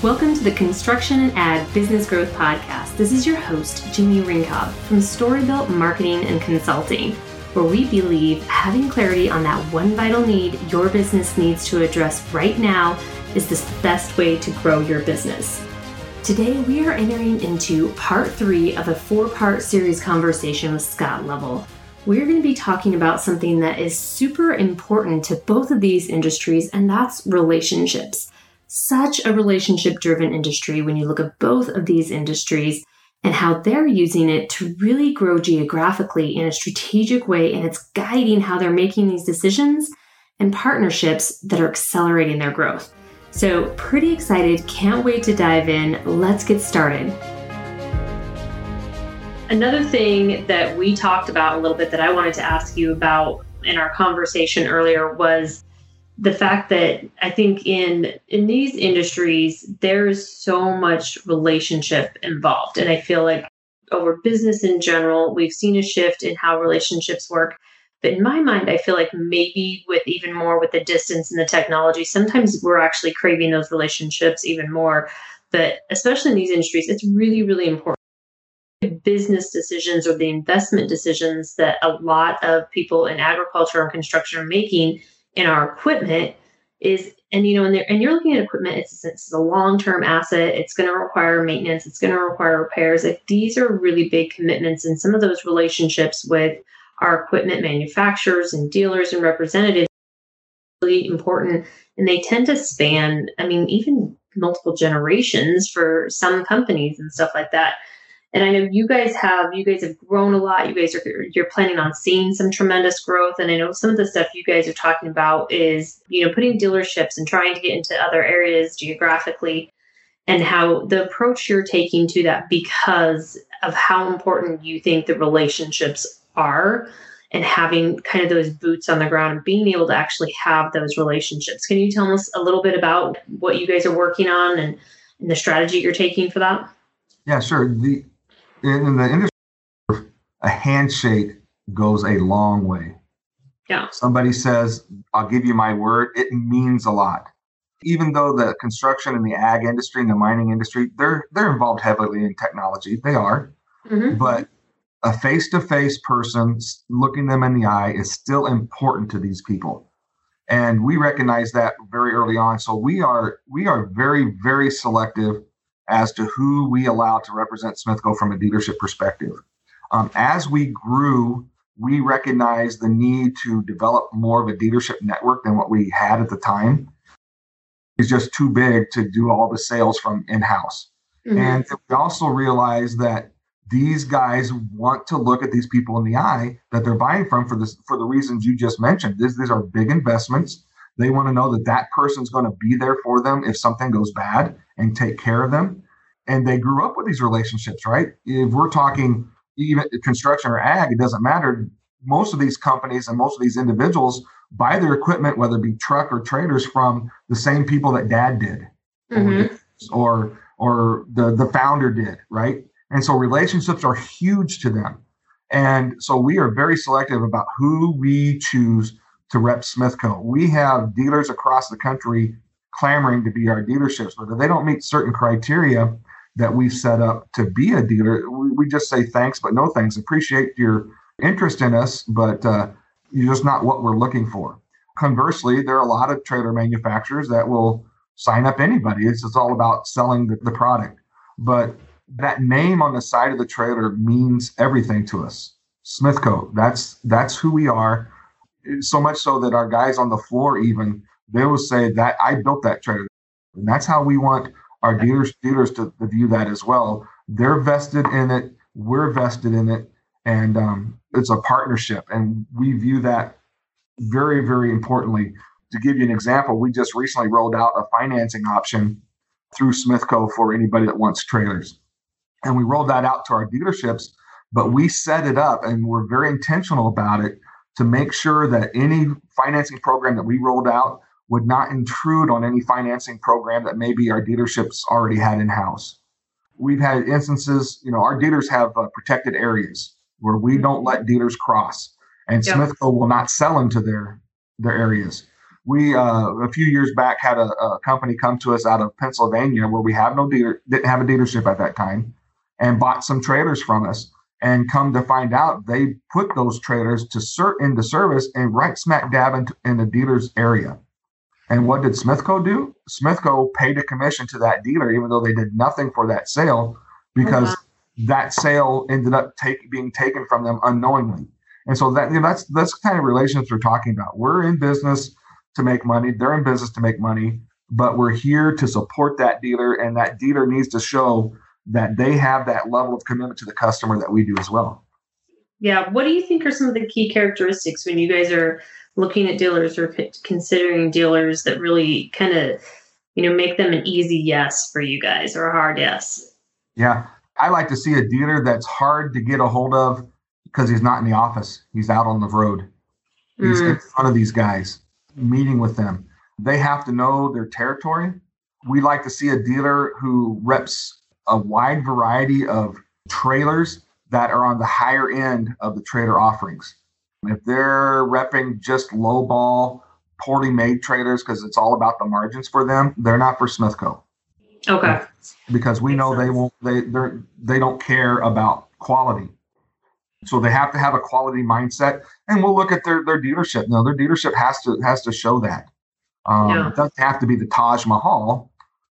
Welcome to the Construction and Ag Business Growth Podcast. This is your host, Jimmy Ringcob from Storybuilt Marketing and Consulting, where we believe having clarity on that one vital need your business needs to address right now is the best way to grow your business. Today, we are entering into part three of a four part series conversation with Scott Lovell. We're going to be talking about something that is super important to both of these industries, and that's relationships such a relationship driven industry when you look at both of these industries and how they're using it to really grow geographically in a strategic way. And it's guiding how they're making these decisions and partnerships that are accelerating their growth. So, pretty excited. Can't wait to dive in. Let's get started. Another thing that we talked about a little bit that I wanted to ask you about in our conversation earlier was the fact that I think in in these industries there's so much relationship involved. And I feel like over business in general we've seen a shift in how relationships work. But in my mind I feel like maybe with even more with the distance and the technology sometimes we're actually craving those relationships even more. But especially in these industries it's really really important. Business decisions or the investment decisions that a lot of people in agriculture and construction are making in our equipment is and you know and, and you're looking at equipment it's, it's a long-term asset it's going to require maintenance it's going to require repairs. Like these are really big commitments and some of those relationships with our equipment manufacturers and dealers and representatives really important and they tend to span i mean even multiple generations for some companies and stuff like that and I know you guys have you guys have grown a lot. You guys are you're planning on seeing some tremendous growth. And I know some of the stuff you guys are talking about is, you know, putting dealerships and trying to get into other areas geographically and how the approach you're taking to that because of how important you think the relationships are and having kind of those boots on the ground and being able to actually have those relationships. Can you tell us a little bit about what you guys are working on and, and the strategy you're taking for that? Yeah, sure. The in the industry, a handshake goes a long way. Yeah. Somebody says, I'll give you my word, it means a lot. Even though the construction and the ag industry and the mining industry, they're they're involved heavily in technology. They are. Mm-hmm. But a face-to-face person looking them in the eye is still important to these people. And we recognize that very early on. So we are we are very, very selective as to who we allow to represent Smithco from a dealership perspective. Um, as we grew, we recognized the need to develop more of a dealership network than what we had at the time. It's just too big to do all the sales from in house. Mm-hmm. And we also realized that these guys want to look at these people in the eye that they're buying from for this for the reasons you just mentioned. These, these are big investments. They want to know that that person's going to be there for them if something goes bad and take care of them. And they grew up with these relationships, right? If we're talking even construction or ag, it doesn't matter. Most of these companies and most of these individuals buy their equipment, whether it be truck or traders, from the same people that dad did, mm-hmm. or or the the founder did, right? And so relationships are huge to them. And so we are very selective about who we choose to rep Smithco. We have dealers across the country clamoring to be our dealerships, but if they don't meet certain criteria that we've set up to be a dealer, we, we just say thanks, but no thanks. Appreciate your interest in us, but uh, you're just not what we're looking for. Conversely, there are a lot of trailer manufacturers that will sign up anybody. It's just all about selling the, the product. But that name on the side of the trailer means everything to us. Smithco, that's that's who we are so much so that our guys on the floor even they will say that I built that trailer, and that's how we want our dealers dealers to, to view that as well. They're vested in it, we're vested in it, and um, it's a partnership, and we view that very very importantly. To give you an example, we just recently rolled out a financing option through Smithco for anybody that wants trailers, and we rolled that out to our dealerships. But we set it up, and we're very intentional about it to make sure that any financing program that we rolled out would not intrude on any financing program that maybe our dealerships already had in house. We've had instances, you know, our dealers have uh, protected areas where we don't let dealers cross, and yep. Smithco will not sell into their their areas. we uh, a few years back had a, a, company come to us out of Pennsylvania where we have no dealer, didn't have a dealership at that time, and bought some trailers from us. And come to find out, they put those trailers to cert into service and right smack dab in, in the dealer's area. And what did Smithco do? Smithco paid a commission to that dealer, even though they did nothing for that sale, because uh-huh. that sale ended up take, being taken from them unknowingly. And so that you know, that's that's kind of relations we're talking about. We're in business to make money. They're in business to make money, but we're here to support that dealer, and that dealer needs to show that they have that level of commitment to the customer that we do as well. Yeah. What do you think are some of the key characteristics when you guys are looking at dealers or considering dealers that really kind of, you know, make them an easy yes for you guys or a hard yes? Yeah. I like to see a dealer that's hard to get a hold of because he's not in the office. He's out on the road. He's mm. in front of these guys meeting with them. They have to know their territory. We like to see a dealer who reps a wide variety of trailers that are on the higher end of the trailer offerings. If they're repping just low ball, poorly made trailers because it's all about the margins for them, they're not for Smithco. Okay. Because we know they won't they they they don't care about quality. So they have to have a quality mindset, and we'll look at their their dealership. No, their dealership has to has to show that. Um, yeah. It doesn't have to be the Taj Mahal,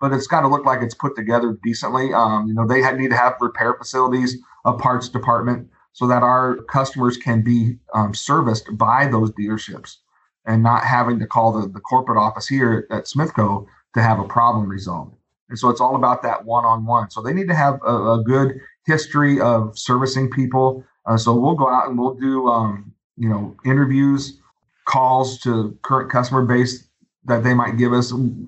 but it's got to look like it's put together decently. Um, you know, they had, need to have repair facilities, a parts department, so that our customers can be um, serviced by those dealerships and not having to call the, the corporate office here at Smithco to have a problem resolved. And so it's all about that one on one. So they need to have a, a good history of servicing people, uh, so we'll go out and we'll do, um, you know, interviews, calls to current customer base that they might give us. You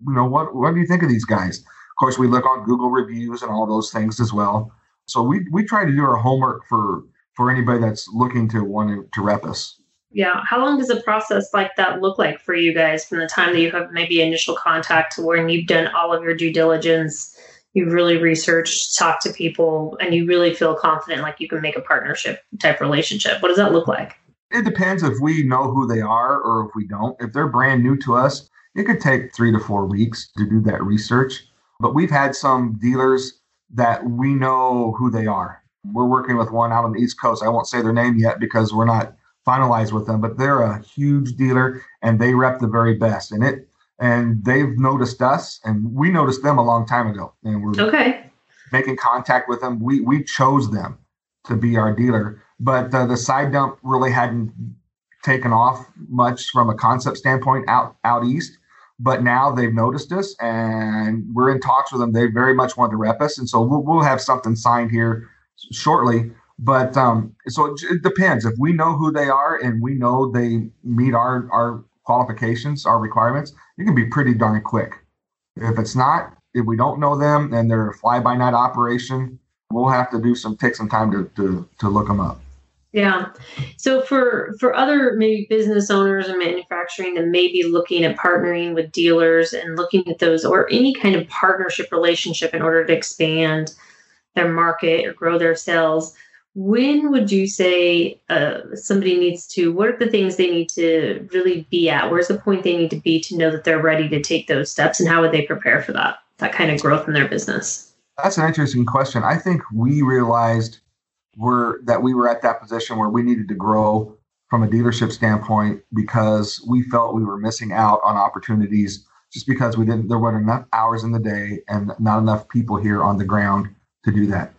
know, what what do you think of these guys? Of course, we look on Google reviews and all those things as well. So we we try to do our homework for for anybody that's looking to want to, rep us. Yeah. How long does a process like that look like for you guys from the time that you have maybe initial contact to when you've done all of your due diligence you've really researched, talked to people, and you really feel confident like you can make a partnership type relationship. What does that look like? It depends if we know who they are or if we don't. If they're brand new to us, it could take three to four weeks to do that research. But we've had some dealers that we know who they are. We're working with one out on the East Coast. I won't say their name yet because we're not finalized with them, but they're a huge dealer and they rep the very best. And it and they've noticed us and we noticed them a long time ago and we're okay making contact with them we we chose them to be our dealer but uh, the side dump really hadn't taken off much from a concept standpoint out out east but now they've noticed us and we're in talks with them they very much want to rep us and so we'll, we'll have something signed here shortly but um, so it, it depends if we know who they are and we know they meet our our qualifications, our requirements, it can be pretty darn quick. If it's not, if we don't know them and they're a fly by night operation, we'll have to do some take some time to, to to look them up. Yeah. So for for other maybe business owners and manufacturing that may be looking at partnering with dealers and looking at those or any kind of partnership relationship in order to expand their market or grow their sales, when would you say uh, somebody needs to what are the things they need to really be at? Where's the point they need to be to know that they're ready to take those steps and how would they prepare for that that kind of growth in their business? That's an interesting question. I think we realized we're that we were at that position where we needed to grow from a dealership standpoint because we felt we were missing out on opportunities just because we didn't there weren't enough hours in the day and not enough people here on the ground to do that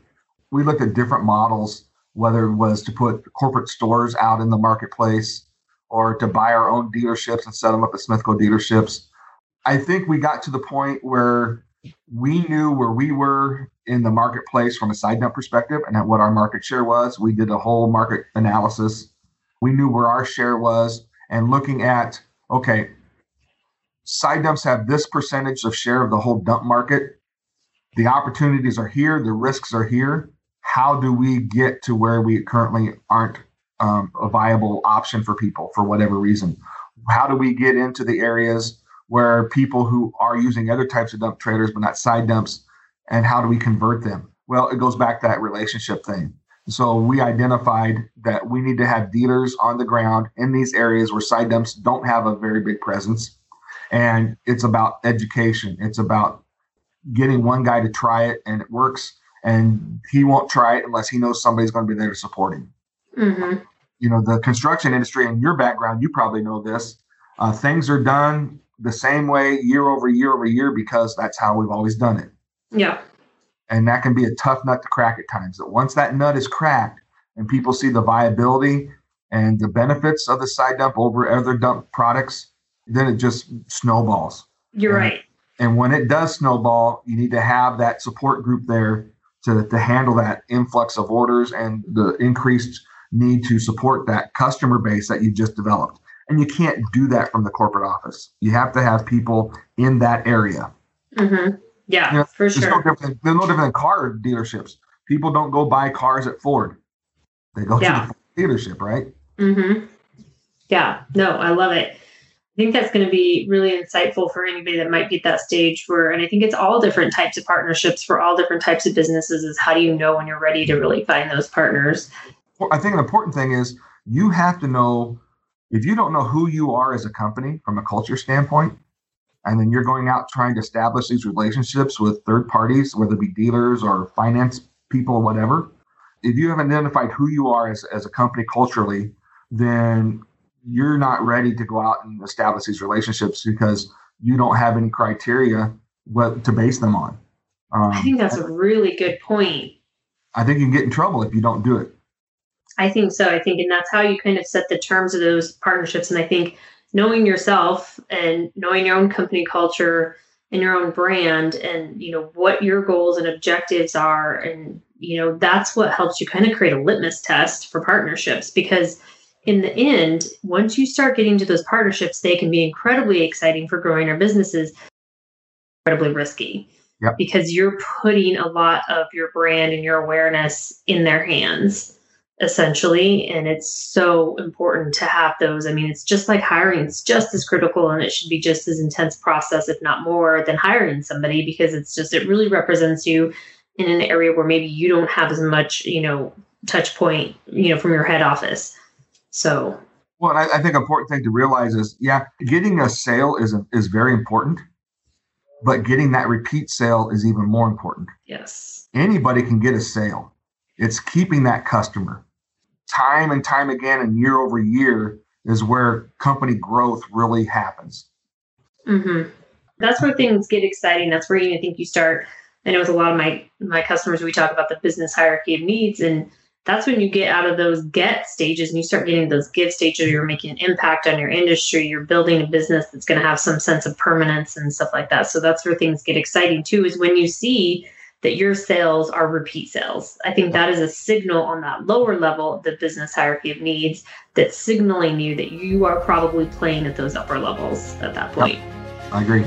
we looked at different models whether it was to put corporate stores out in the marketplace or to buy our own dealerships and set them up as Smithco dealerships. I think we got to the point where we knew where we were in the marketplace from a side dump perspective and what our market share was. We did a whole market analysis. We knew where our share was and looking at, okay, side dumps have this percentage of share of the whole dump market. The opportunities are here, the risks are here how do we get to where we currently aren't um, a viable option for people for whatever reason? How do we get into the areas where people who are using other types of dump trailers but not side dumps, and how do we convert them? Well, it goes back to that relationship thing. So we identified that we need to have dealers on the ground in these areas where side dumps don't have a very big presence. And it's about education. It's about getting one guy to try it and it works. And he won't try it unless he knows somebody's going to be there to support him. Mm-hmm. You know, the construction industry, in your background, you probably know this. Uh, things are done the same way year over year over year because that's how we've always done it. Yeah. And that can be a tough nut to crack at times. But once that nut is cracked and people see the viability and the benefits of the side dump over other dump products, then it just snowballs. You're and, right. And when it does snowball, you need to have that support group there to, to handle that influx of orders and the increased need to support that customer base that you just developed. And you can't do that from the corporate office. You have to have people in that area. Mm-hmm. Yeah, you know, for sure. No different, they're no different than car dealerships. People don't go buy cars at Ford. They go yeah. to the dealership, right? Mm-hmm. Yeah. No, I love it. I think that's going to be really insightful for anybody that might be at that stage where, and I think it's all different types of partnerships for all different types of businesses is how do you know when you're ready to really find those partners? Well, I think an important thing is you have to know if you don't know who you are as a company from a culture standpoint, and then you're going out trying to establish these relationships with third parties, whether it be dealers or finance people or whatever, if you haven't identified who you are as, as a company culturally, then you're not ready to go out and establish these relationships because you don't have any criteria what to base them on. Um, I think that's a really good point. I think you can get in trouble if you don't do it. I think so. I think, and that's how you kind of set the terms of those partnerships. And I think knowing yourself and knowing your own company culture and your own brand and you know what your goals and objectives are and you know that's what helps you kind of create a litmus test for partnerships because in the end, once you start getting to those partnerships, they can be incredibly exciting for growing our businesses, incredibly risky. Yep. Because you're putting a lot of your brand and your awareness in their hands, essentially. And it's so important to have those. I mean, it's just like hiring, it's just as critical and it should be just as intense process, if not more, than hiring somebody because it's just, it really represents you in an area where maybe you don't have as much, you know, touch point, you know, from your head office. So, well, I, I think important thing to realize is, yeah, getting a sale is is very important, but getting that repeat sale is even more important. Yes, anybody can get a sale. It's keeping that customer time and time again and year over year is where company growth really happens. Mm-hmm. That's where things get exciting. That's where you I think you start. I know with a lot of my my customers, we talk about the business hierarchy of needs, and that's when you get out of those get stages and you start getting those give stages you're making an impact on your industry you're building a business that's going to have some sense of permanence and stuff like that so that's where things get exciting too is when you see that your sales are repeat sales i think that is a signal on that lower level of the business hierarchy of needs that's signaling you that you are probably playing at those upper levels at that point yep. i agree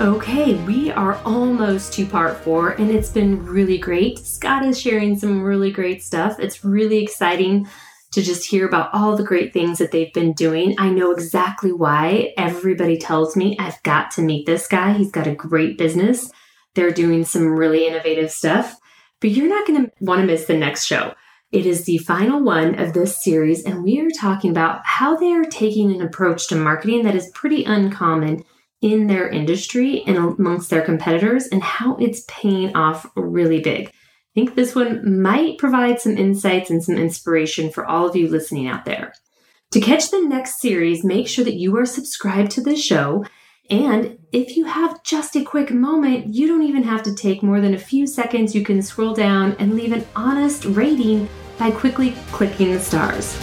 Okay, we are almost to part four, and it's been really great. Scott is sharing some really great stuff. It's really exciting to just hear about all the great things that they've been doing. I know exactly why. Everybody tells me I've got to meet this guy. He's got a great business. They're doing some really innovative stuff, but you're not going to want to miss the next show. It is the final one of this series, and we are talking about how they are taking an approach to marketing that is pretty uncommon in their industry and amongst their competitors and how it's paying off really big. I think this one might provide some insights and some inspiration for all of you listening out there. To catch the next series, make sure that you are subscribed to the show. And if you have just a quick moment, you don't even have to take more than a few seconds. You can scroll down and leave an honest rating by quickly clicking the stars.